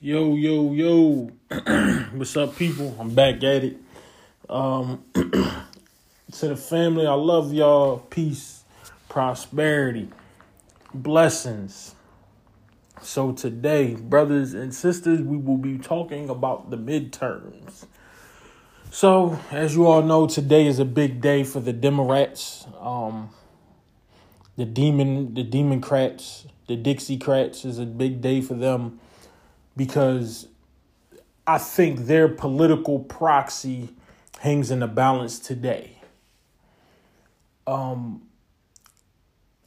Yo, yo, yo. What's up, people? I'm back at it. Um, to the family, I love y'all. Peace, prosperity, blessings. So, today, brothers and sisters, we will be talking about the midterms. So, as you all know, today is a big day for the Democrats, um, the demon, the Democrats, the Dixiecrats is a big day for them because I think their political proxy hangs in the balance today. Um,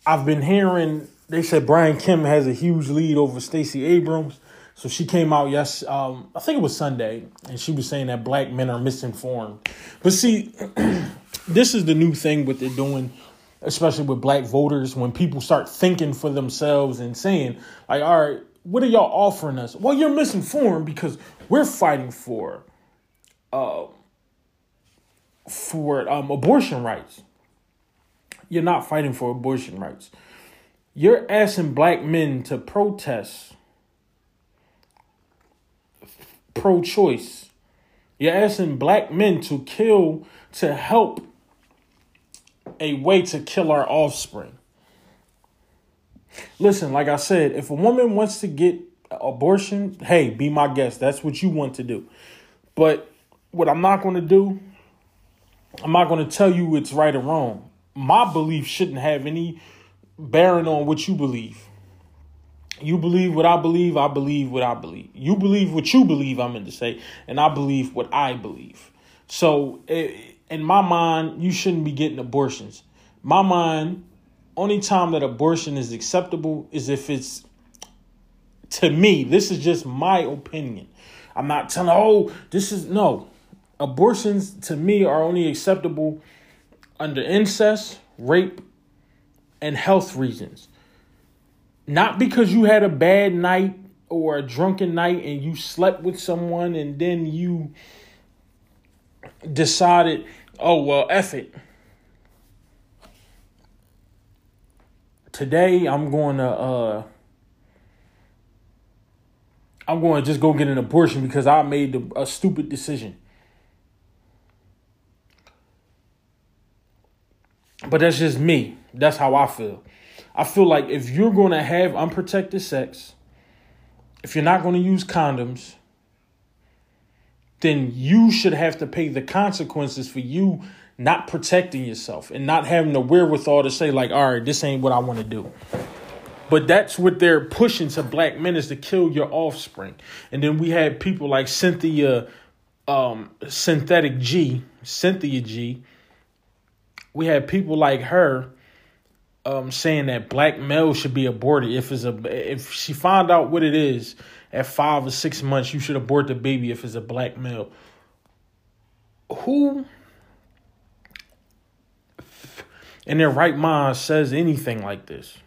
I've been hearing they said Brian Kemp has a huge lead over Stacey Abrams. So she came out yes, um, I think it was Sunday, and she was saying that black men are misinformed. But see, this is the new thing what they're doing, especially with black voters. When people start thinking for themselves and saying, like, all right, what are y'all offering us? Well, you're misinformed because we're fighting for, uh, for um, abortion rights. You're not fighting for abortion rights. You're asking black men to protest pro choice. You're asking black men to kill, to help a way to kill our offspring. Listen, like I said, if a woman wants to get abortion, hey, be my guest. That's what you want to do. But what I'm not going to do, I'm not going to tell you it's right or wrong. My belief shouldn't have any bearing on what you believe. You believe what I believe, I believe what I believe. You believe what you believe, I'm going to say, and I believe what I believe. So, eh, in my mind, you shouldn't be getting abortions. My mind, only time that abortion is acceptable is if it's to me, this is just my opinion. I'm not telling, oh, this is no. Abortions to me are only acceptable under incest, rape, and health reasons. Not because you had a bad night or a drunken night and you slept with someone and then you decided, oh, well, F it. Today I'm going to uh I'm going to just go get an abortion because I made a stupid decision. But that's just me. That's how I feel. I feel like if you're going to have unprotected sex, if you're not going to use condoms, then you should have to pay the consequences for you not protecting yourself and not having the wherewithal to say, like, all right, this ain't what I want to do. But that's what they're pushing to black men is to kill your offspring. And then we had people like Cynthia, um, Synthetic G, Cynthia G. We had people like her um, saying that black males should be aborted if it's a if she found out what it is at five or six months, you should abort the baby if it's a black male. Who in their right mind says anything like this?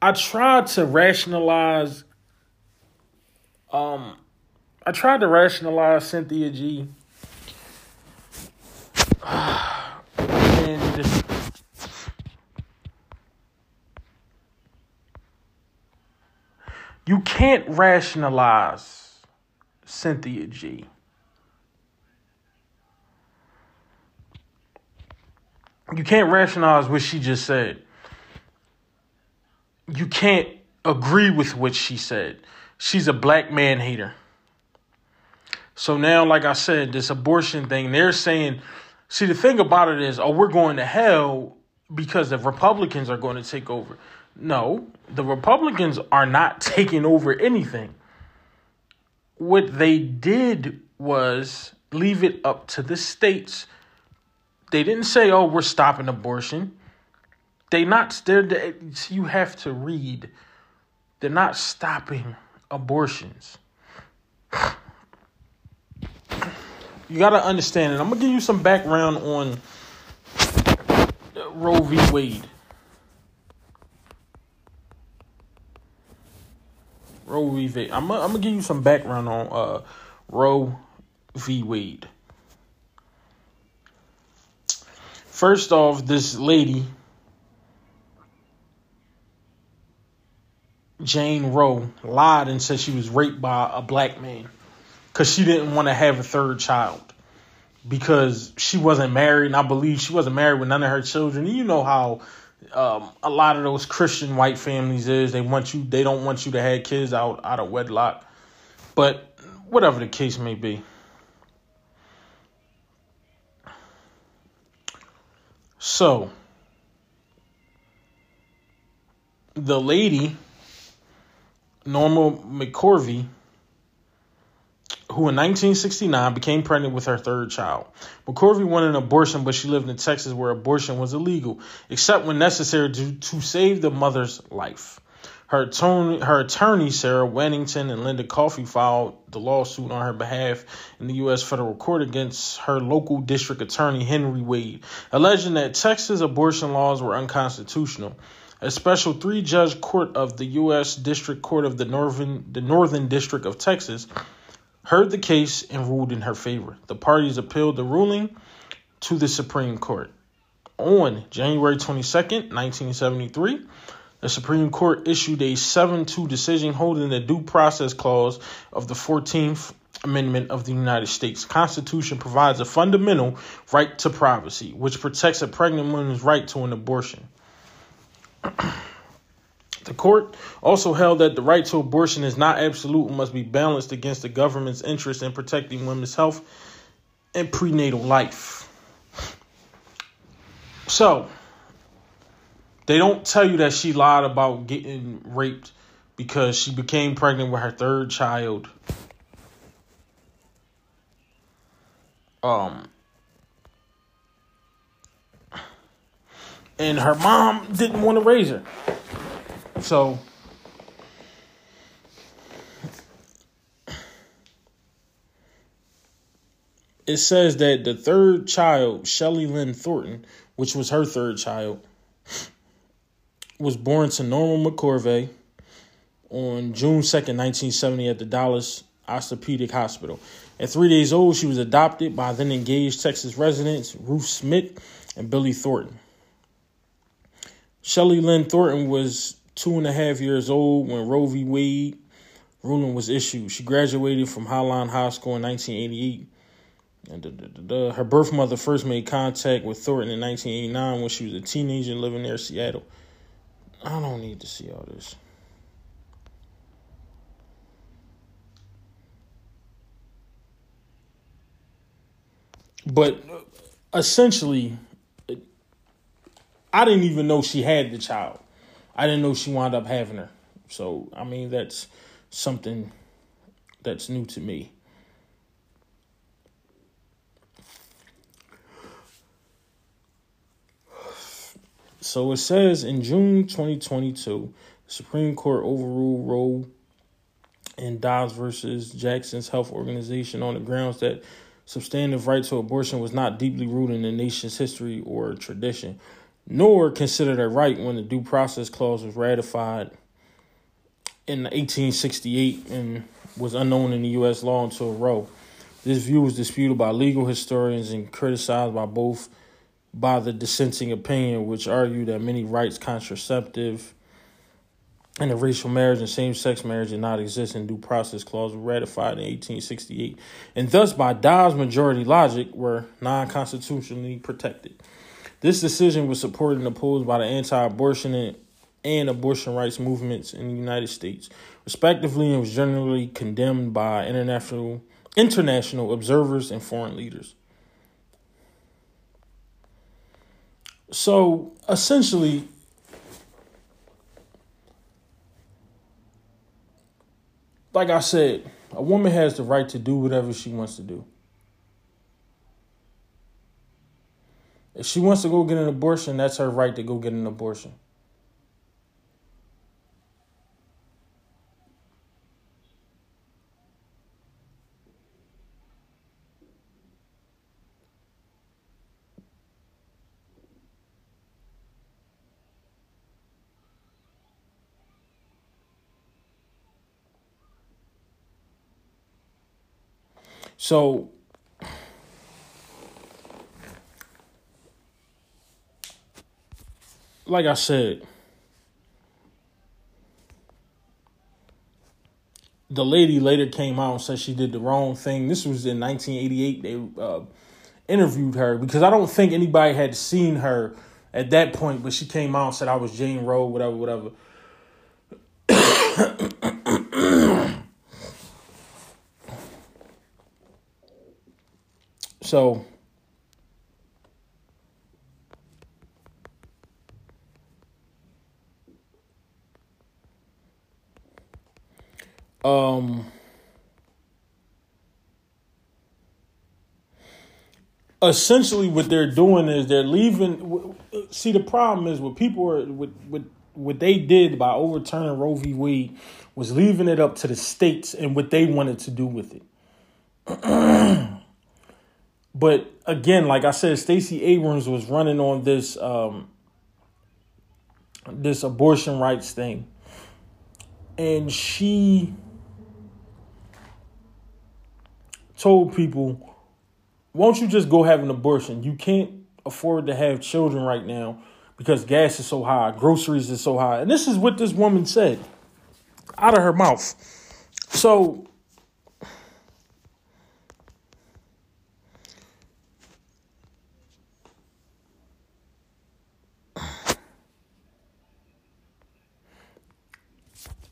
I tried to rationalize um I tried to rationalize Cynthia G. and You can't rationalize Cynthia G. You can't rationalize what she just said. You can't agree with what she said. She's a black man hater. So now, like I said, this abortion thing, they're saying, see, the thing about it is, oh, we're going to hell because the Republicans are going to take over. No, the Republicans are not taking over anything. What they did was leave it up to the states. They didn't say, "Oh, we're stopping abortion." They not they're you have to read. They're not stopping abortions. You got to understand it. I'm going to give you some background on Roe v. Wade. Roe v. Wade. I'm gonna, I'm gonna give you some background on uh, Roe v. Wade. First off, this lady Jane Roe lied and said she was raped by a black man because she didn't want to have a third child because she wasn't married, and I believe she wasn't married with none of her children. And You know how um, a lot of those Christian white families is they want you, they don't want you to have kids out out of wedlock, but whatever the case may be. So, the lady, Norma McCorvey, who in 1969 became pregnant with her third child. McCorvey wanted an abortion, but she lived in Texas where abortion was illegal, except when necessary to, to save the mother's life. Her attorney, her attorney, Sarah Weddington and Linda Coffey, filed the lawsuit on her behalf in the U.S. federal court against her local district attorney, Henry Wade, alleging that Texas abortion laws were unconstitutional. A special three judge court of the U.S. District Court of the Northern, the Northern District of Texas heard the case and ruled in her favor. The parties appealed the ruling to the Supreme Court. On January 22nd, 1973, the Supreme Court issued a 7 2 decision holding the due process clause of the 14th Amendment of the United States Constitution provides a fundamental right to privacy, which protects a pregnant woman's right to an abortion. the court also held that the right to abortion is not absolute and must be balanced against the government's interest in protecting women's health and prenatal life. So, they don't tell you that she lied about getting raped because she became pregnant with her third child. Um and her mom didn't want to raise her. So it says that the third child, Shelley Lynn Thornton, which was her third child, was born to Norma McCorvey on June 2nd, 1970, at the Dallas Orthopedic Hospital. At three days old, she was adopted by then engaged Texas residents Ruth Smith and Billy Thornton. Shelley Lynn Thornton was two and a half years old when Roe v. Wade ruling was issued. She graduated from Highline High School in 1988. And her birth mother first made contact with Thornton in 1989 when she was a teenager living near Seattle. I don't need to see all this. But essentially, I didn't even know she had the child. I didn't know she wound up having her. So, I mean, that's something that's new to me. So it says in June 2022, the Supreme Court overruled Roe and Dobbs versus Jackson's Health Organization on the grounds that substantive right to abortion was not deeply rooted in the nation's history or tradition, nor considered a right when the Due Process Clause was ratified in 1868 and was unknown in the U.S. law until Roe. This view was disputed by legal historians and criticized by both by the dissenting opinion, which argued that many rights, contraceptive, and racial marriage and same sex marriage did not exist in due process clause were ratified in 1868, and thus by Dobbs majority logic were non constitutionally protected. This decision was supported and opposed by the anti abortion and, and abortion rights movements in the United States, respectively, and was generally condemned by international international observers and foreign leaders. So essentially, like I said, a woman has the right to do whatever she wants to do. If she wants to go get an abortion, that's her right to go get an abortion. So like I said, the lady later came out and said she did the wrong thing. This was in 1988. They uh, interviewed her because I don't think anybody had seen her at that point, but she came out and said I was Jane Roe, whatever, whatever. So um essentially what they're doing is they're leaving see the problem is what people are what what what they did by overturning Roe v. Wade was leaving it up to the states and what they wanted to do with it. but again, like I said, Stacey Abrams was running on this um, this abortion rights thing, and she told people, "Won't you just go have an abortion? You can't afford to have children right now." because gas is so high, groceries is so high. And this is what this woman said out of her mouth. So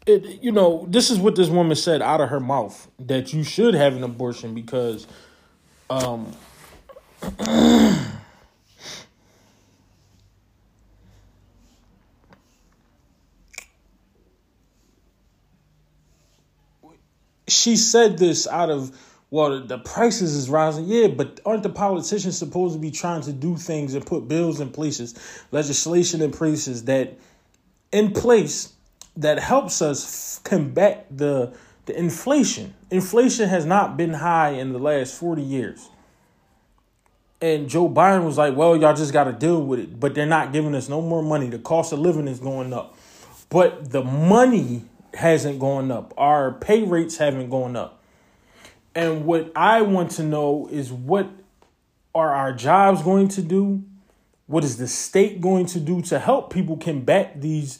it you know, this is what this woman said out of her mouth that you should have an abortion because um she said this out of well the prices is rising. Yeah but aren't the politicians supposed to be trying to do things and put bills in places legislation in places that in place that helps us combat the the inflation inflation has not been high in the last 40 years and Joe Biden was like, well, y'all just got to deal with it. But they're not giving us no more money. The cost of living is going up. But the money hasn't gone up. Our pay rates haven't gone up. And what I want to know is what are our jobs going to do? What is the state going to do to help people combat these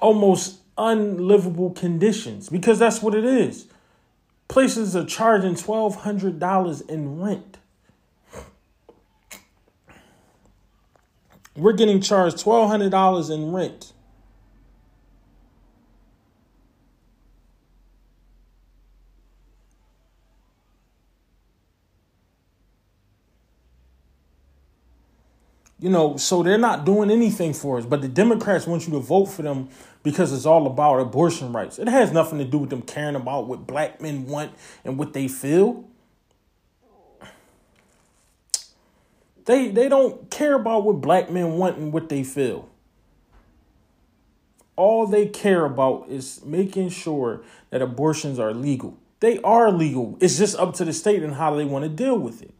almost unlivable conditions? Because that's what it is. Places are charging $1,200 in rent. We're getting charged $1,200 in rent. You know, so they're not doing anything for us. But the Democrats want you to vote for them because it's all about abortion rights. It has nothing to do with them caring about what black men want and what they feel. They they don't care about what black men want and what they feel. All they care about is making sure that abortions are legal. They are legal. It's just up to the state and how they want to deal with it.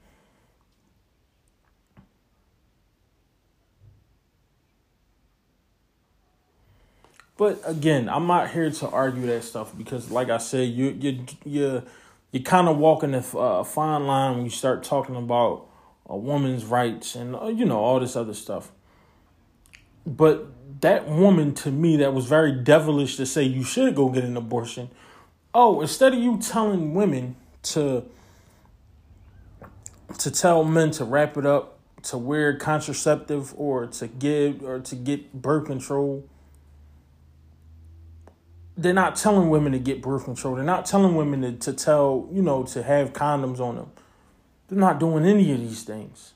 But again, I'm not here to argue that stuff because, like I said, you you you you kind of walking a uh, fine line when you start talking about a woman's rights and uh, you know all this other stuff. But that woman to me, that was very devilish to say you should go get an abortion. Oh, instead of you telling women to to tell men to wrap it up, to wear contraceptive, or to give or to get birth control they're not telling women to get birth control. They're not telling women to, to tell, you know, to have condoms on them. They're not doing any of these things.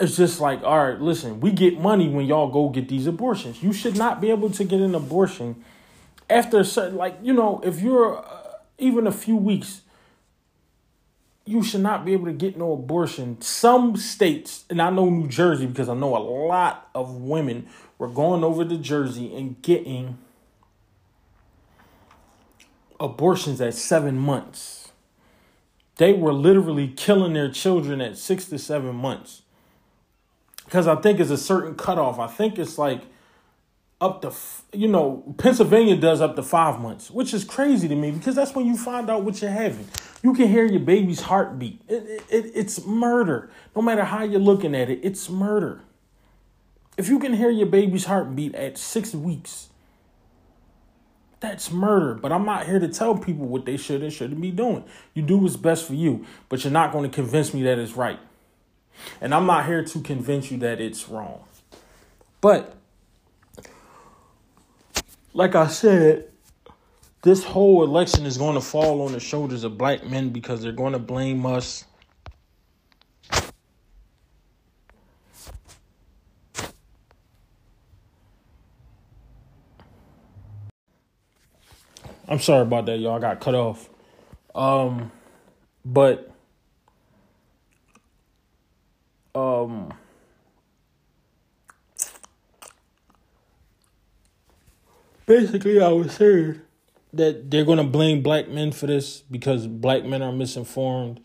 It's just like, all right, listen, we get money when y'all go get these abortions. You should not be able to get an abortion after a certain, like, you know, if you're uh, even a few weeks, you should not be able to get no abortion. Some states, and I know New Jersey because I know a lot of women were going over to Jersey and getting abortions at seven months. They were literally killing their children at six to seven months. Because I think it's a certain cutoff. I think it's like up to, you know, Pennsylvania does up to five months, which is crazy to me because that's when you find out what you're having. You can hear your baby's heartbeat. It, it, it's murder. No matter how you're looking at it, it's murder. If you can hear your baby's heartbeat at six weeks, That's murder. But I'm not here to tell people what they should and shouldn't be doing. You do what's best for you, but you're not going to convince me that it's right. And I'm not here to convince you that it's wrong. But like I said, this whole election is going to fall on the shoulders of black men because they're going to blame us. I'm sorry about that, y'all. I got cut off. Um, but um basically I was saying that they're gonna blame black men for this because black men are misinformed.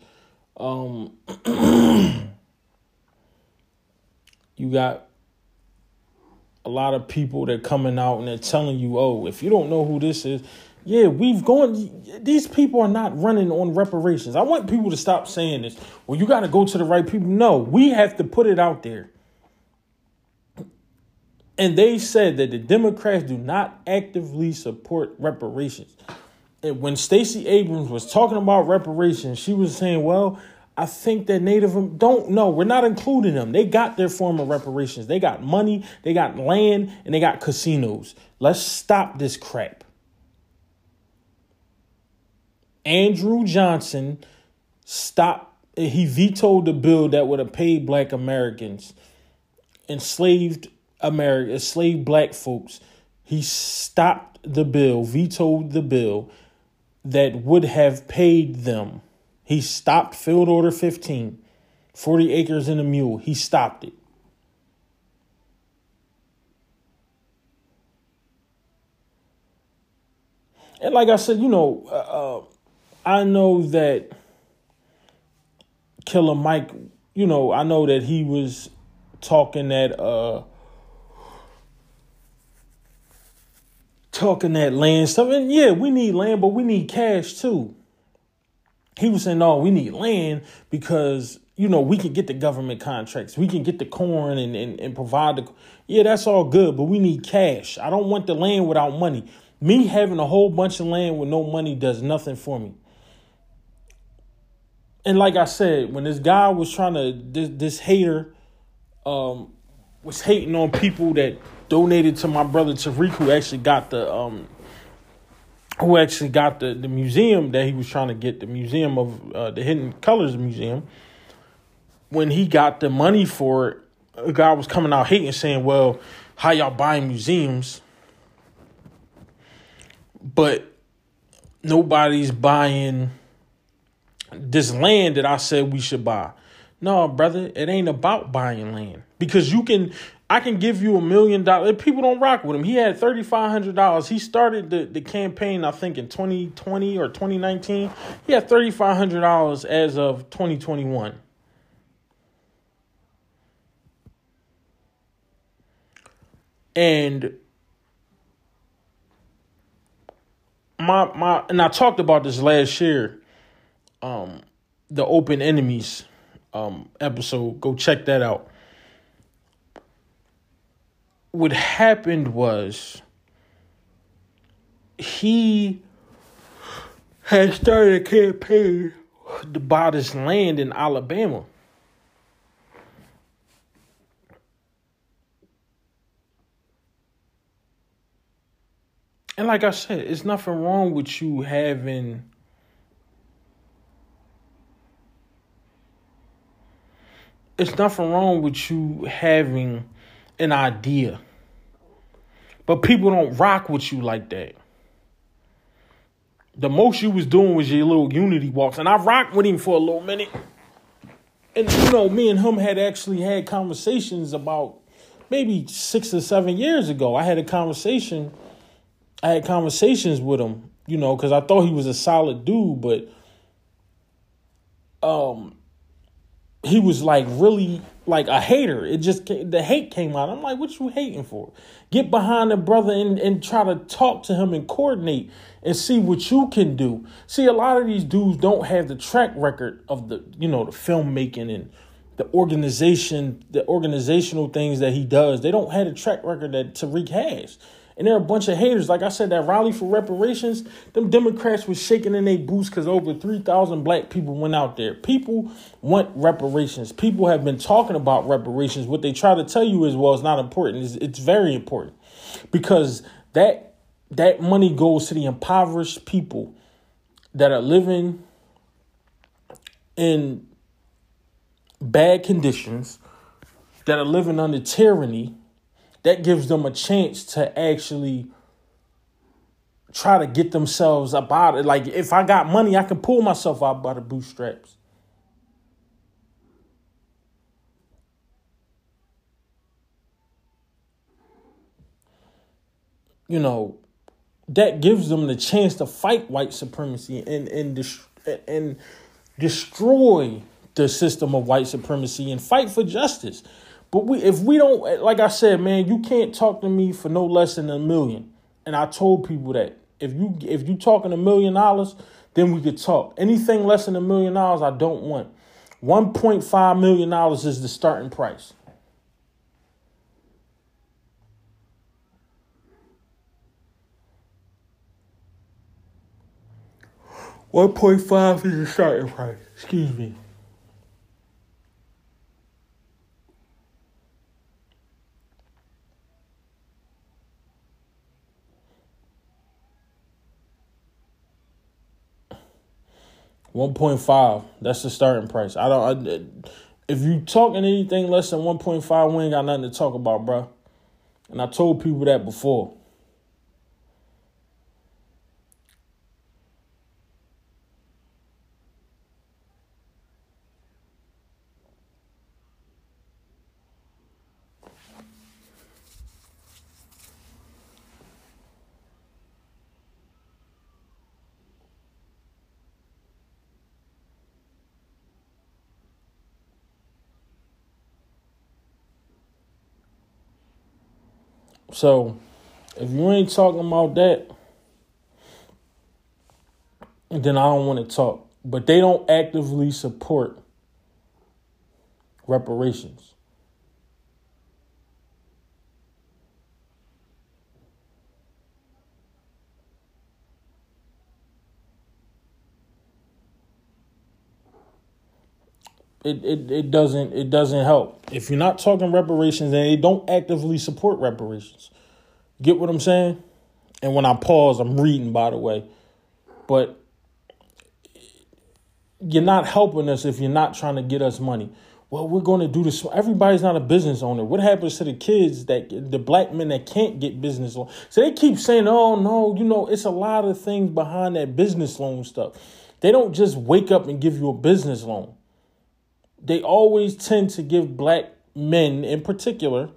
Um you got a lot of people that coming out and they're telling you, oh, if you don't know who this is, yeah, we've gone. These people are not running on reparations. I want people to stop saying this. Well, you got to go to the right people. No, we have to put it out there. And they said that the Democrats do not actively support reparations. And when Stacey Abrams was talking about reparations, she was saying, well, I think that Native don't know. We're not including them. They got their form of reparations. They got money, they got land, and they got casinos. Let's stop this crap. Andrew Johnson stopped, he vetoed the bill that would have paid black Americans, enslaved America, enslaved black folks. He stopped the bill, vetoed the bill that would have paid them. He stopped Field Order 15, 40 acres and a mule. He stopped it. And like I said, you know, uh, uh I know that Killer Mike, you know, I know that he was talking that uh talking that land stuff. And yeah, we need land, but we need cash too. He was saying, no, we need land because, you know, we can get the government contracts. We can get the corn and, and, and provide the. Yeah, that's all good, but we need cash. I don't want the land without money. Me having a whole bunch of land with no money does nothing for me and like I said, when this guy was trying to this this hater um was hating on people that donated to my brother Tariq who actually got the um who actually got the, the museum that he was trying to get the museum of uh, the hidden colors museum when he got the money for it a guy was coming out hating saying well how y'all buying museums? But nobody's buying this land that I said we should buy. No, brother, it ain't about buying land because you can. I can give you a million dollars. People don't rock with him. He had thirty five hundred dollars. He started the, the campaign, I think, in twenty twenty or twenty nineteen. He had thirty five hundred dollars as of twenty twenty one. And my my and I talked about this last year um the open enemies um episode. Go check that out. What happened was he had started a campaign to buy this land in Alabama. And like I said, it's nothing wrong with you having it's nothing wrong with you having an idea. But people don't rock with you like that. The most you was doing was your little unity walks. And I rocked with him for a little minute. And you know, me and him had actually had conversations about maybe six or seven years ago. I had a conversation. I had conversations with him, you know, because I thought he was a solid dude, but um he was like really like a hater. It just the hate came out. I'm like, what you hating for? Get behind the brother and, and try to talk to him and coordinate and see what you can do. See, a lot of these dudes don't have the track record of the you know the filmmaking and the organization, the organizational things that he does. They don't have the track record that Tariq has. And there are a bunch of haters. Like I said, that rally for reparations, them Democrats was shaking in their boots because over 3,000 black people went out there. People want reparations. People have been talking about reparations. What they try to tell you is, well, it's not important. It's, it's very important because that that money goes to the impoverished people that are living in bad conditions, that are living under tyranny, that gives them a chance to actually try to get themselves up out of it. Like if I got money, I can pull myself out by the bootstraps. You know, that gives them the chance to fight white supremacy and and and destroy the system of white supremacy and fight for justice. But we, if we don't, like I said, man, you can't talk to me for no less than a million. And I told people that if you if you talking a million dollars, then we could talk. Anything less than a million dollars, I don't want. One point five million dollars is the starting price. One point five is the starting price. Excuse me. One point five. That's the starting price. I don't. I, if you talking anything less than one point five, we ain't got nothing to talk about, bro. And I told people that before. So if you ain't talking about that, then I don't want to talk. But they don't actively support reparations. It, it, it doesn't it doesn't help. If you're not talking reparations and they don't actively support reparations. Get what i'm saying? And when i pause i'm reading by the way. But you're not helping us if you're not trying to get us money. Well we're going to do this. Everybody's not a business owner. What happens to the kids that the black men that can't get business loan? So they keep saying oh no you know it's a lot of things behind that business loan stuff. They don't just wake up and give you a business loan they always tend to give black men in particular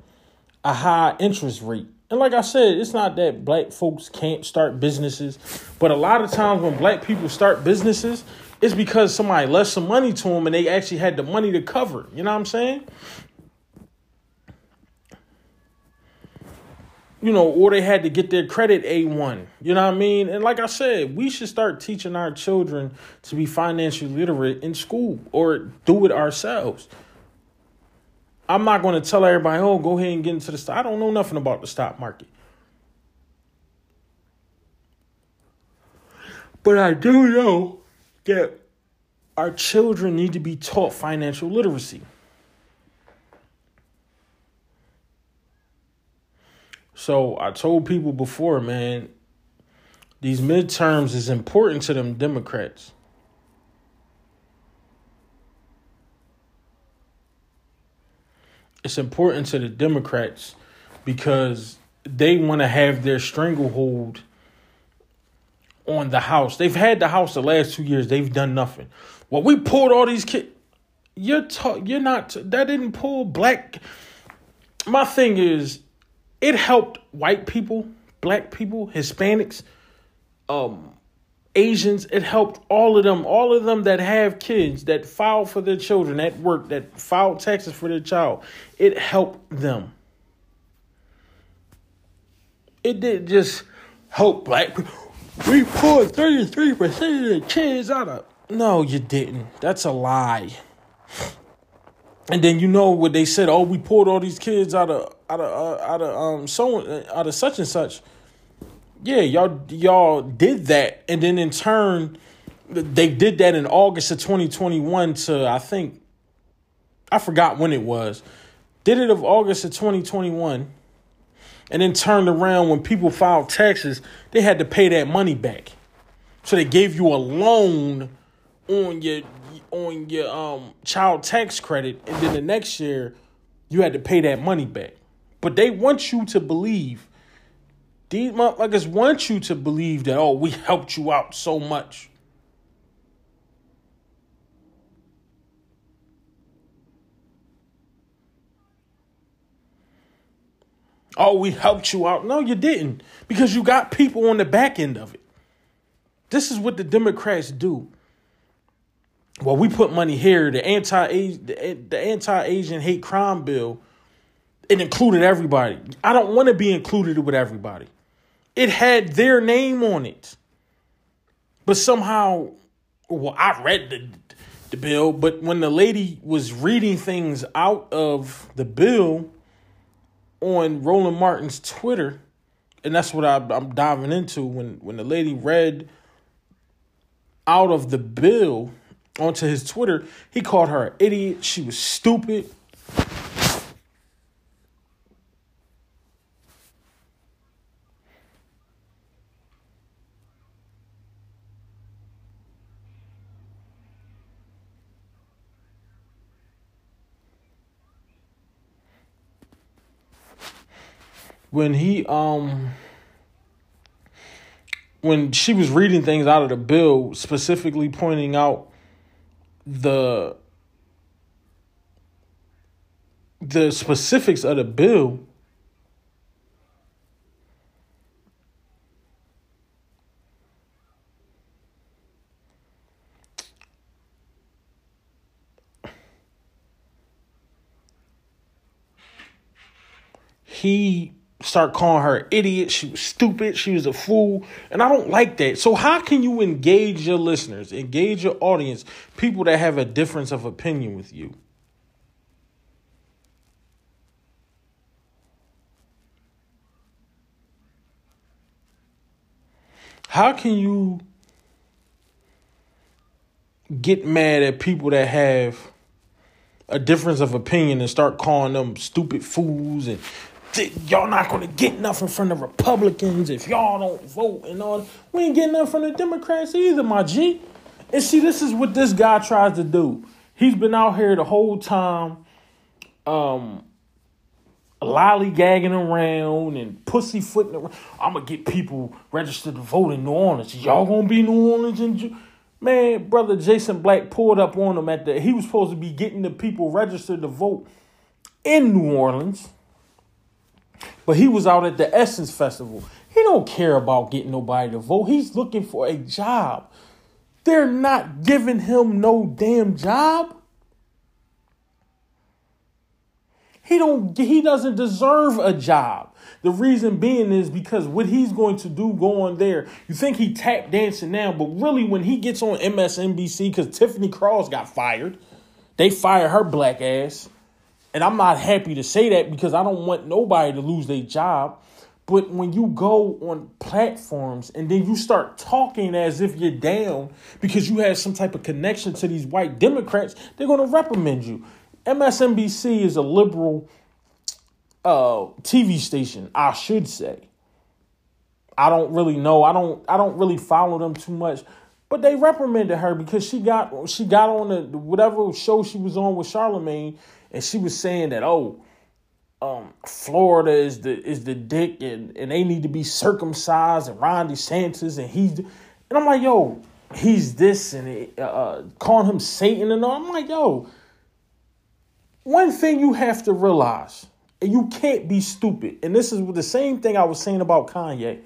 a high interest rate. And like I said, it's not that black folks can't start businesses, but a lot of times when black people start businesses, it's because somebody left some money to them and they actually had the money to cover. You know what I'm saying? You know, or they had to get their credit A1. You know what I mean? And like I said, we should start teaching our children to be financially literate in school or do it ourselves. I'm not going to tell everybody, oh, go ahead and get into the stock. I don't know nothing about the stock market. But I do know that our children need to be taught financial literacy. So I told people before, man, these midterms is important to them Democrats. It's important to the Democrats because they want to have their stranglehold on the House. They've had the House the last two years. They've done nothing. Well, we pulled all these kids. You're ta- you're not. That didn't pull black. My thing is, it helped white people, black people, Hispanics, um, Asians. It helped all of them, all of them that have kids that file for their children at work, that file taxes for their child. It helped them. It did just help black people. We pulled 33% of the kids out of. No, you didn't. That's a lie. And then you know what they said, oh, we pulled all these kids out of out of uh, out of um so out of such and such. Yeah, y'all y'all did that, and then in turn, they did that in August of 2021 to I think I forgot when it was. Did it of August of 2021, and then turned around when people filed taxes, they had to pay that money back. So they gave you a loan on your on your um child tax credit, and then the next year you had to pay that money back. But they want you to believe these motherfuckers want you to believe that oh we helped you out so much. Oh, we helped you out. No, you didn't. Because you got people on the back end of it. This is what the Democrats do well, we put money here. The anti the anti Asian hate crime bill, it included everybody. I don't want to be included with everybody. It had their name on it, but somehow, well, I read the the bill, but when the lady was reading things out of the bill on Roland Martin's Twitter, and that's what I, I'm diving into. When when the lady read out of the bill onto his Twitter, he called her an idiot. She was stupid. When he um when she was reading things out of the bill, specifically pointing out the the specifics of the bill he start calling her idiot. She was stupid. She was a fool. And I don't like that. So, how can you engage your listeners, engage your audience, people that have a difference of opinion with you? How can you get mad at people that have a difference of opinion and start calling them stupid fools and y'all not gonna get nothing from the Republicans if y'all don't vote and all. We ain't getting nothing from the Democrats either, my G. And see, this is what this guy tries to do. He's been out here the whole time, um, lollygagging around and pussyfooting around. I'm gonna get people registered to vote in New Orleans. Y'all gonna be New Orleans June? Man, brother Jason Black pulled up on him at the. He was supposed to be getting the people registered to vote in New Orleans. But he was out at the Essence Festival. He don't care about getting nobody to vote. He's looking for a job. They're not giving him no damn job. He don't he doesn't deserve a job. The reason being is because what he's going to do going there, you think he tap dancing now, but really when he gets on MSNBC, because Tiffany Cross got fired, they fired her black ass. And I'm not happy to say that because I don't want nobody to lose their job. But when you go on platforms and then you start talking as if you're down because you have some type of connection to these white Democrats, they're going to reprimand you. MSNBC is a liberal uh, TV station, I should say. I don't really know. I don't. I don't really follow them too much, but they reprimanded her because she got she got on the whatever show she was on with Charlemagne and she was saying that oh um, Florida is the is the dick and, and they need to be circumcised and Ron DeSantis and he's and I'm like yo he's this and uh, uh, calling him Satan and all. I'm like yo one thing you have to realize and you can't be stupid and this is the same thing I was saying about Kanye.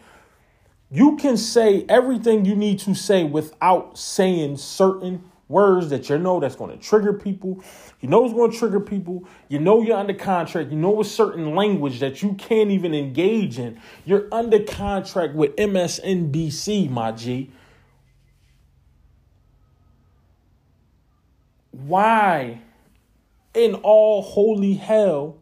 You can say everything you need to say without saying certain words that you know that's going to trigger people. You know it's going to trigger people. You know you're under contract. You know a certain language that you can't even engage in. You're under contract with MSNBC, my G. Why in all holy hell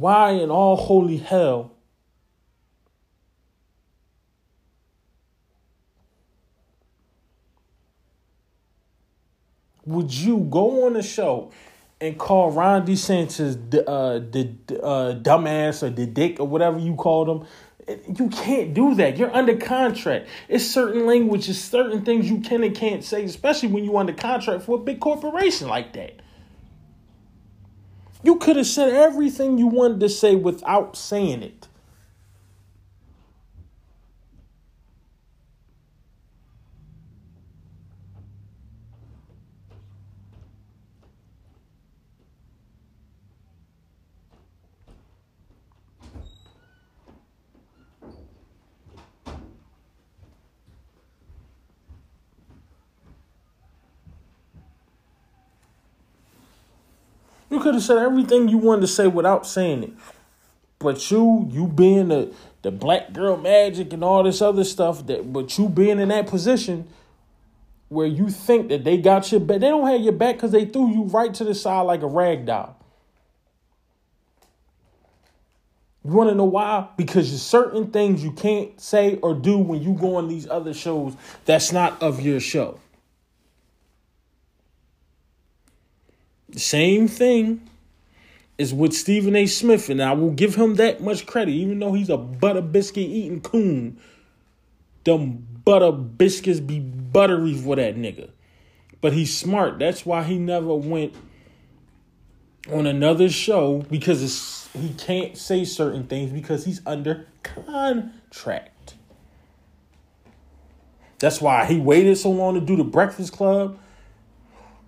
why in all holy hell would you go on a show and call Ron DeSantis the uh, the uh, dumbass or the dick or whatever you called him? You can't do that. You're under contract. It's certain languages, certain things you can and can't say, especially when you're under contract for a big corporation like that. You could have said everything you wanted to say without saying it. Could have said everything you wanted to say without saying it. But you, you being the the black girl magic and all this other stuff, that but you being in that position where you think that they got your back, they don't have your back because they threw you right to the side like a rag doll. You want to know why? Because there's certain things you can't say or do when you go on these other shows that's not of your show. Same thing is with Stephen A. Smith, and I will give him that much credit, even though he's a butter biscuit eating coon. Them butter biscuits be buttery for that nigga. But he's smart. That's why he never went on another show because he can't say certain things because he's under contract. That's why he waited so long to do the Breakfast Club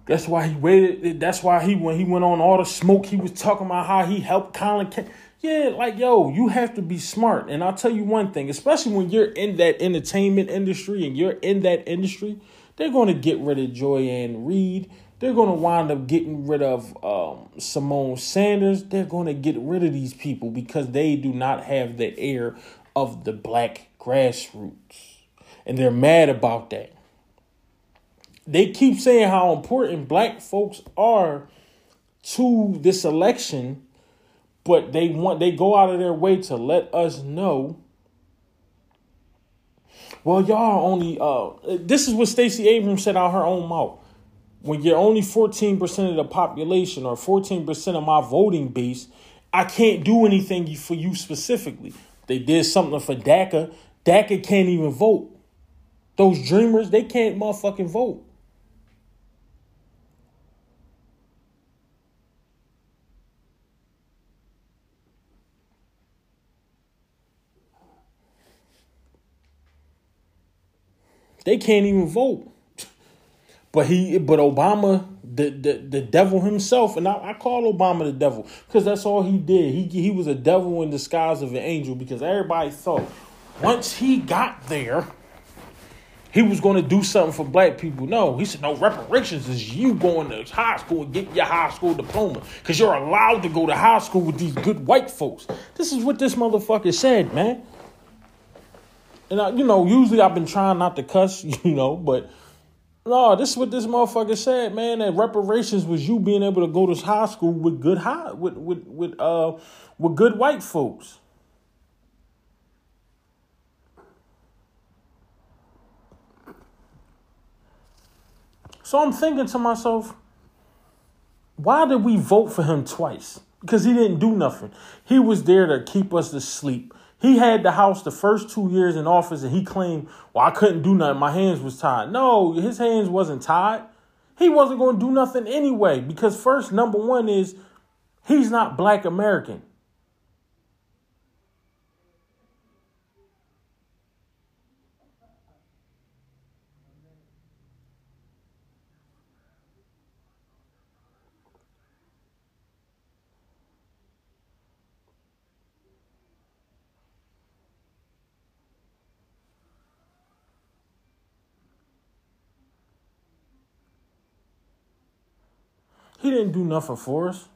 that's why he waited. That's why he when he went on all the smoke, he was talking about how he helped Colin. K- yeah, like yo, you have to be smart. And I'll tell you one thing, especially when you're in that entertainment industry and you're in that industry, they're going to get rid of Joy-Ann Reid. They're going to wind up getting rid of um, Symone Sanders. They're going to get rid of these people because they do not have the air of the black grassroots. And they're mad about that they keep saying how important black folks are to this election, but they want they go out of their way to let us know. Well, y'all only uh this is what Stacey Abrams said out her own mouth. When you're only 14% of the population or 14% of my voting base, I can't do anything for you specifically. They did something for DACA. DACA can't even vote. Those dreamers, they can't motherfucking vote. They can't even vote. But he, but Obama, the the, the devil himself, and I, I call Obama the devil because that's all he did. He he was a devil in disguise of an angel because everybody thought once he got there, he was going to do something for black people. No, he said no reparations is you going to high school and getting your high school diploma because you're allowed to go to high school with these good white folks. This is what this motherfucker said, man and I, you know, usually I've been trying not to cuss, you know, but no, this is what this motherfucker said, man. That reparations was you being able to go to high school with good high with with with uh with good white folks. So I'm thinking to myself, why did we vote for him twice? Because he didn't do nothing. He was there to keep us asleep. He had the house the first two years in office and he claimed, well, I couldn't do nothing. My hands was tied. No, his hands wasn't tied. He wasn't going to do nothing anyway because first, number one is he's not black American. He didn't do nothing for us.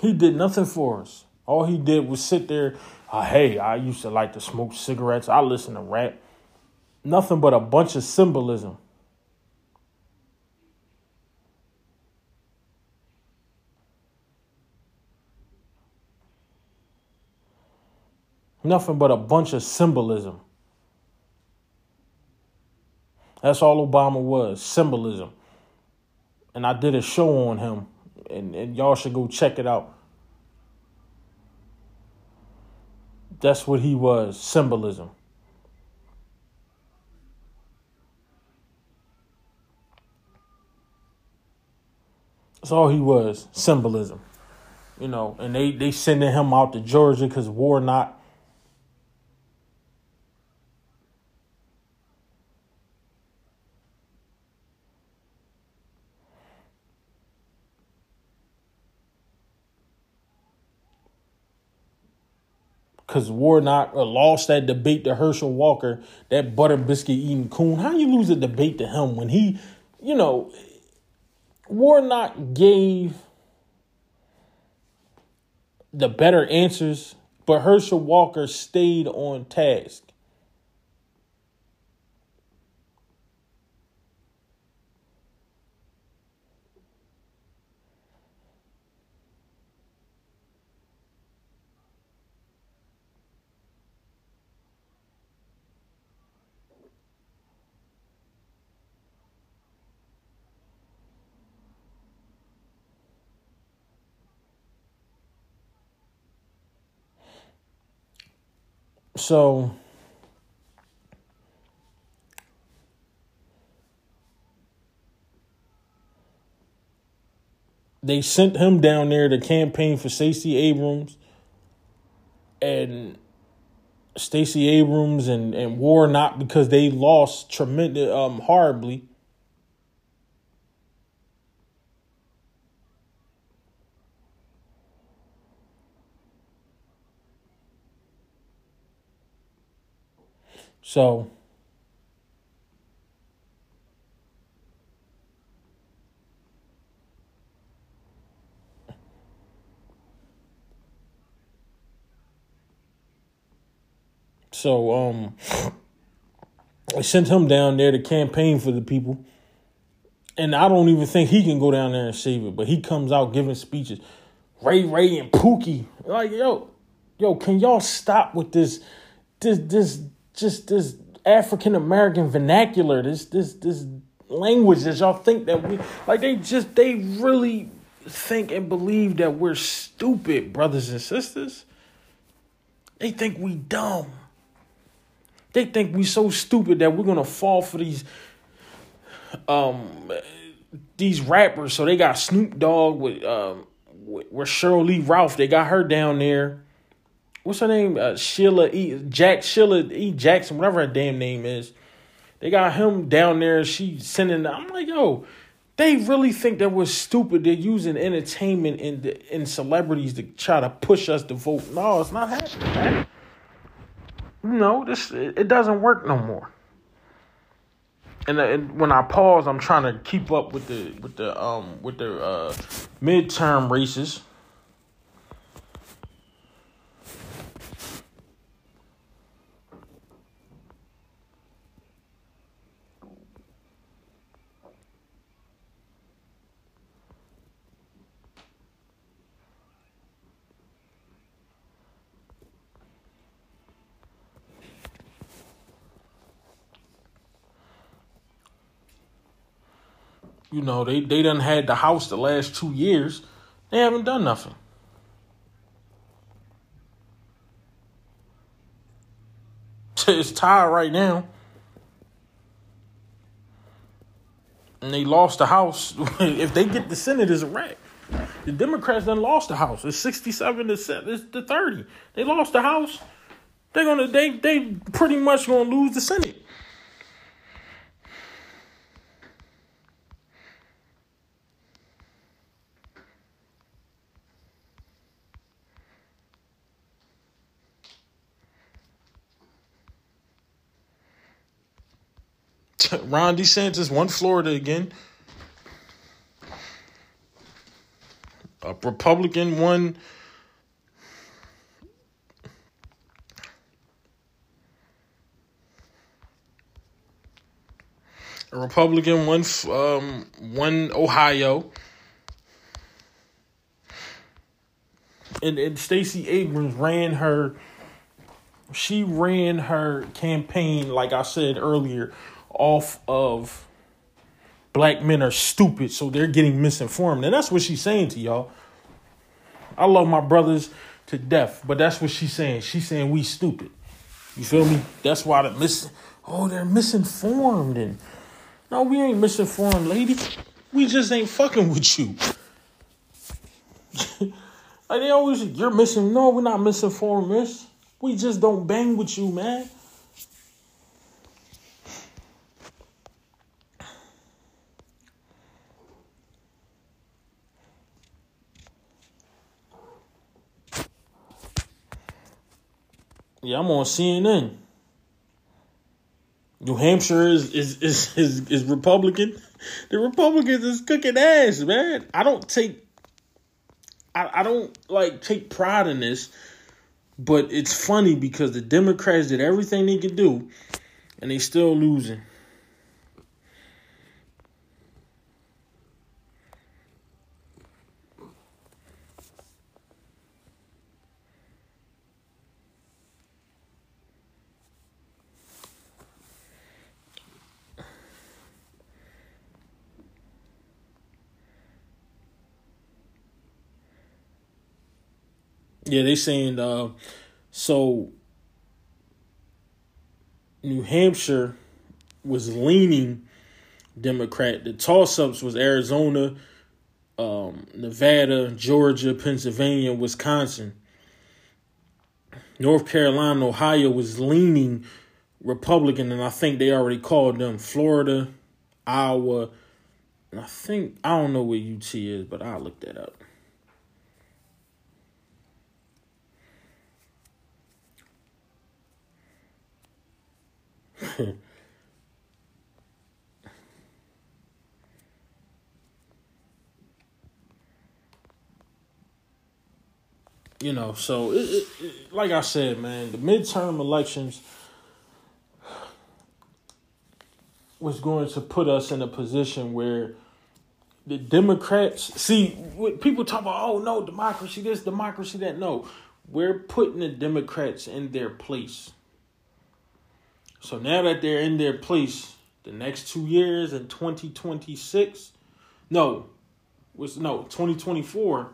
He did nothing for us. All he did was sit there. Uh, hey, I used to like to smoke cigarettes. I listen to rap. nothing but a bunch of symbolism. Nothing but a bunch of symbolism. That's all Obama was symbolism. And I did a show on him, and, and y'all should go check it out. That's what he was symbolism. That's all he was symbolism. You know, and they, they sending him out to Georgia because Warnock because Warnock uh, lost that debate to Herschel Walker, that butter biscuit eating coon. How you lose a debate to him when he, you know, Warnock gave the better answers, but Herschel Walker stayed on task. So they sent him down there to campaign for Stacey Abrams and Stacey Abrams and, and Warnock because they lost tremendous um horribly. So So um I sent him down there to campaign for the people. And I don't even think he can go down there and save it, but he comes out giving speeches. Ray Ray and Pookie. Like, yo, yo, can y'all stop with this this this just this African American vernacular, this this this language that y'all think that we like they just they really think and believe that we're stupid, brothers and sisters. They think we dumb. They think we so stupid that we're gonna fall for these um these rappers. So they got Snoop Dogg with um with, with Sheryl Lee Ralph. They got her down there. What's her name? Uh, Sheila E. Jack Sheila E. Jackson, whatever her damn name is. They got him down there. She sending. I'm like, yo, they really think that we're stupid. They're using entertainment and and celebrities to try to push us to vote. No, it's not happening, man. No, this it doesn't work no more. And, uh, and when I pause, I'm trying to keep up with the with the um with the uh, midterm races. You know, they, they done had the house the last two years. They haven't done nothing. It's tied right now. And they lost the house. if they get the Senate, it's a wreck. The Democrats done lost the house. It's 67 to seven. it's the 30. They lost the house. They're gonna they they pretty much gonna lose the Senate. Ron DeSantis won Florida again. A Republican won. a Republican, won um, one Ohio, and and Stacey Abrams ran her. She ran her campaign, like I said earlier, off of black men are stupid, so they're getting misinformed, and that's what she's saying to y'all. I love my brothers to death, but that's what she's saying. She's saying we stupid. You feel me? That's why they're. Oh, they're misinformed and no, we ain't misinformed, lady. We just ain't fucking with you. like they always, you're missing. No, we're not misinformed, miss. We just don't bang with you, man. Yeah, I'm on CNN. New Hampshire is is is is, is Republican. The Republicans is cooking ass, man. I don't take I, I don't like take pride in this, but it's funny because the Democrats did everything they could do and they still losing. Yeah, they saying uh, so. New Hampshire was leaning Democrat. The toss ups was Arizona, um, Nevada, Georgia, Pennsylvania, Wisconsin. North Carolina, Ohio was leaning Republican, and I think they already called them Florida, Iowa, and I think I don't know where UT is, but I'll look that up. you know, so it, it, it, like I said, man, the midterm elections was going to put us in a position where the Democrats see people talk about, oh no, democracy this, democracy that. No, we're putting the Democrats in their place. So now that they're in their place, the next two years in 2026, no, was no 2024,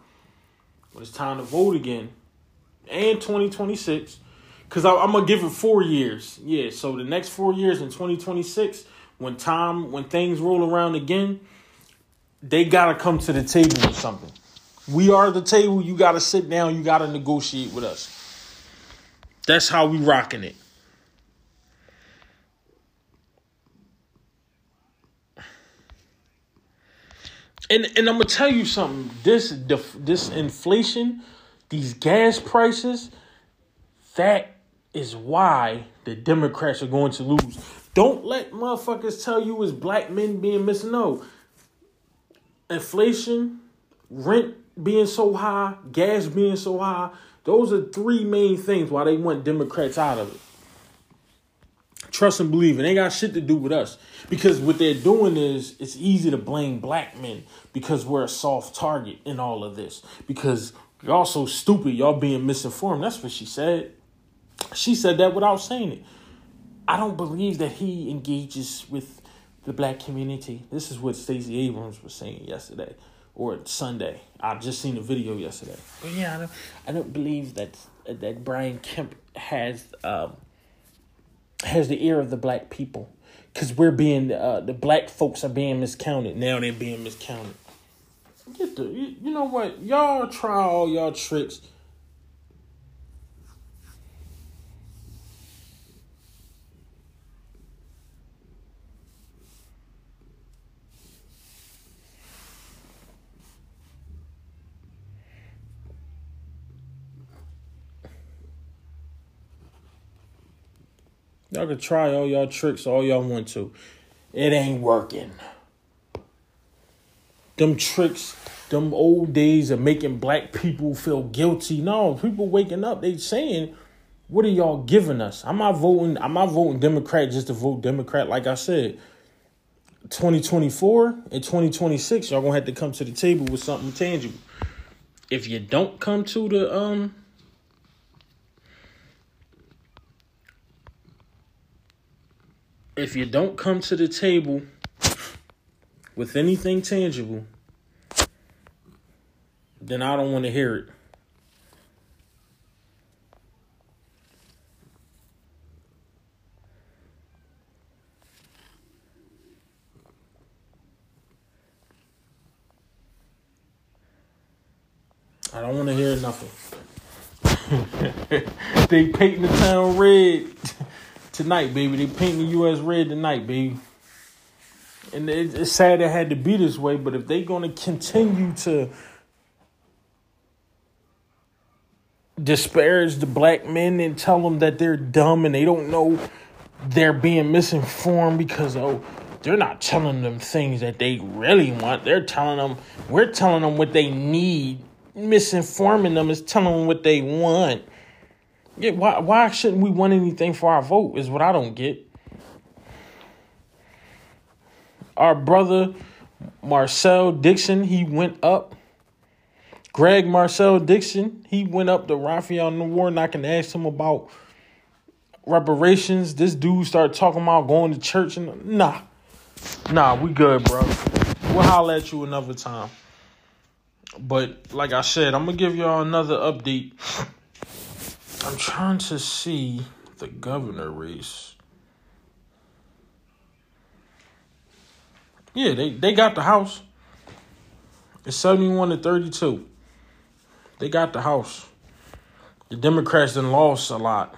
when it's time to vote again, and 2026, because I'm gonna give it four years. Yeah, so the next four years in 2026, when time when things roll around again, they gotta come to the table with something. We are the table. You gotta sit down. You gotta negotiate with us. That's how we rocking it. And and I'm gonna tell you something. This this inflation, these gas prices, that is why the Democrats are going to lose. Don't let motherfuckers tell you it's black men being missing. No. Inflation, rent being so high, gas being so high, those are three main things why they want Democrats out of it trust and believe. And they got shit to do with us. Because what they're doing is it's easy to blame black men because we're a soft target in all of this. Because y'all so stupid, y'all being misinformed. That's what she said. She said that without saying it. I don't believe that he engages with the black community. This is what Stacey Abrams was saying yesterday or Sunday. I just seen the video yesterday. But yeah, I don't, I don't believe that that Brian Kemp has um, has the ear of the black people. Because we're being uh, the black folks are being miscounted. Now they're being miscounted. Get the you, you know what? Y'all try all y'all tricks Y'all can try all y'all tricks all y'all want to. It ain't working. Them tricks, them old days of making black people feel guilty. No, people waking up, they saying, what are y'all giving us? I'm not voting, I'm not voting Democrat just to vote Democrat, like I said. 2024 and 2026, y'all gonna have to come to the table with something tangible. If you don't come to the um if you don't come to the table with anything tangible, then I don't want to hear it. I don't want to hear nothing. they painting the town red tonight, baby. They painting the U.S. red tonight, baby. And it's sad it had to be this way, but if they're to continue to disparage the black men and tell them that they're dumb and they don't know they're being misinformed because, oh, they're not telling them things that they really want. They're telling them, we're telling them what they need misinforming them is telling them what they want. Yeah, why why shouldn't we want anything for our vote? Is what I don't get. Our brother Marcel Dixon, he went up. Greg Marcel Dixon, he went up to Raphael Warnock and asked him about reparations. This dude started talking about going to church and nah. Nah, we good, bro. We'll holler at you another time. But like I said, I'm gonna give y'all another update. I'm trying to see the governor race. Yeah, they, they got the house. It's 71 to 32. They got the house. The Democrats done lost a lot.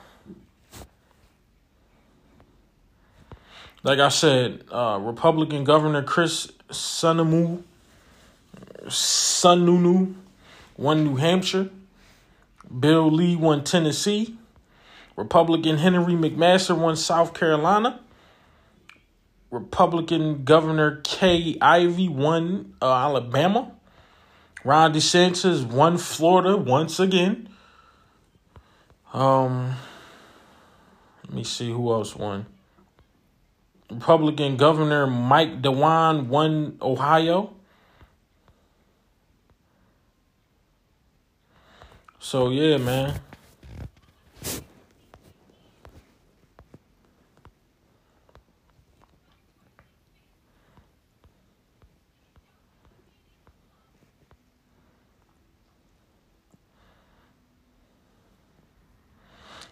Like I said, uh, Republican Governor Chris Sununu won New Hampshire. Bill Lee won Tennessee. Republican Henry McMaster won South Carolina. Republican Governor Kay Ivey won uh, Alabama. Ron DeSantis won Florida once again. Um, let me see who else won. Republican Governor Mike DeWine won Ohio. So yeah, man.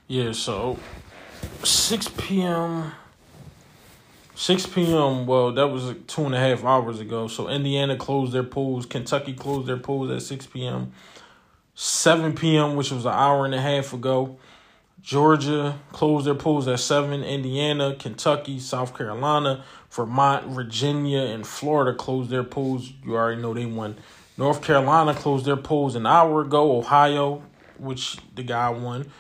Yeah, so 6 p.m. 6 p.m. Well, that was two and a half hours ago. So Indiana closed their polls. Kentucky closed their polls at 6 p.m. 7 p.m., which was an hour and a half ago. Georgia closed their polls at 7. Indiana, Kentucky, South Carolina, Vermont, Virginia, and Florida closed their polls. You already know they won. North Carolina closed their polls an hour ago. Ohio, which the guy won.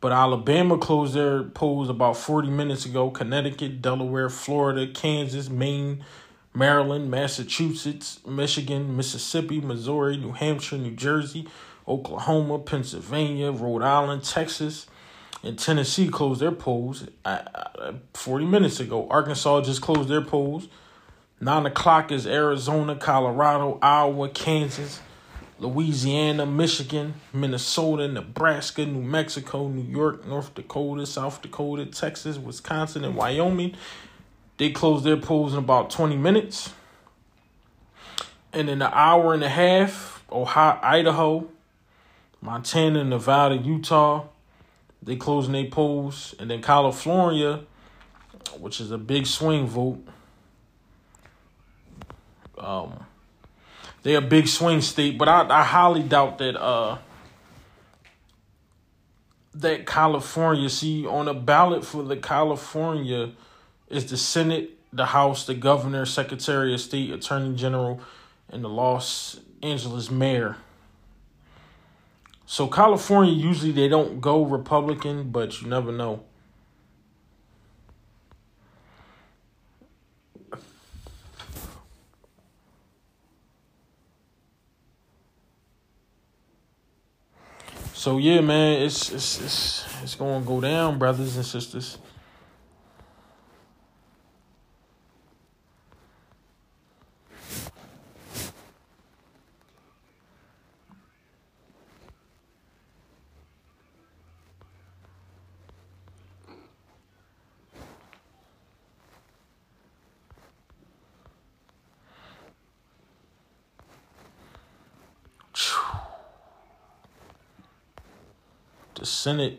But Alabama closed their polls about 40 minutes ago. Connecticut, Delaware, Florida, Kansas, Maine, Maryland, Massachusetts, Michigan, Mississippi, Missouri, New Hampshire, New Jersey, Oklahoma, Pennsylvania, Rhode Island, Texas, and Tennessee closed their polls 40 minutes ago. Arkansas just closed their polls. 9 o'clock is Arizona, Colorado, Iowa, Kansas, Louisiana, Michigan, Minnesota, Nebraska, New Mexico, New York, North Dakota, South Dakota, Texas, Wisconsin, and Wyoming. They closed their polls in about 20 minutes. And in an hour and a half, Ohio, Idaho, Montana, Nevada, Utah, they closing their polls, and then California, which is a big swing vote. Um, they're a big swing state, but I, I highly doubt that uh that California see on a ballot for the California is the Senate, the House, the governor, Secretary of State, Attorney General, and the Los Angeles mayor. So California usually they don't go Republican, but you never know. So yeah, man, it's it's it's it's gonna go down, brothers and sisters. the Senate,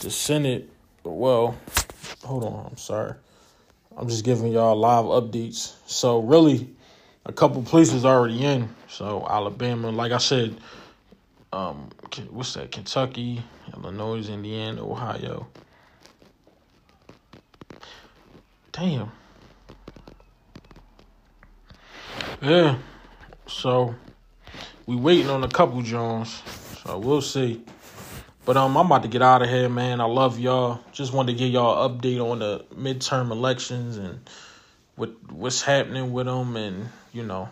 the Senate. Well, hold on. I'm sorry. I'm just giving y'all live updates. So really, a couple places already in. So Alabama, like I said, um, what's that? Kentucky, Illinois, Indiana, Ohio. Damn. Yeah. So we waiting on a couple Jones. So we'll see. But um, I'm about to get out of here, man. I love y'all. Just wanted to give y'all an update on the midterm elections and what what's happening with them, and you know,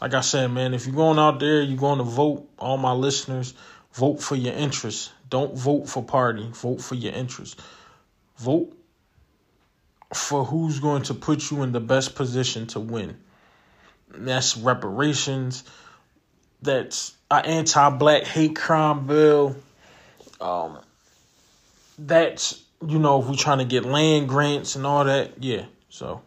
like I said, man, if you're going out there, you're going to vote. All my listeners, vote for your interests. Don't vote for party. Vote for your interests. Vote for who's going to put you in the best position to win. that's reparations. That's an anti-black hate crime bill. Um, that's you know if we're trying to get land grants and all that, yeah. So.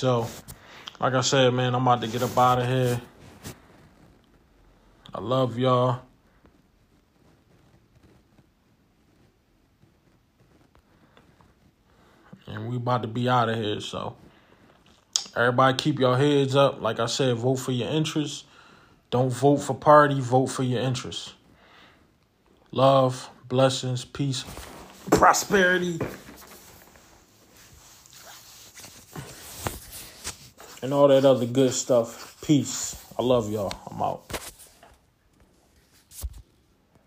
So, like I said, man, I'm about to get up out of here. I love y'all. And we about to be out of here, so everybody keep your heads up. Like I said, vote for your interests. Don't vote for party, vote for your interests. Love, blessings, peace, prosperity. And all that other good stuff. Peace. I love y'all. I'm out.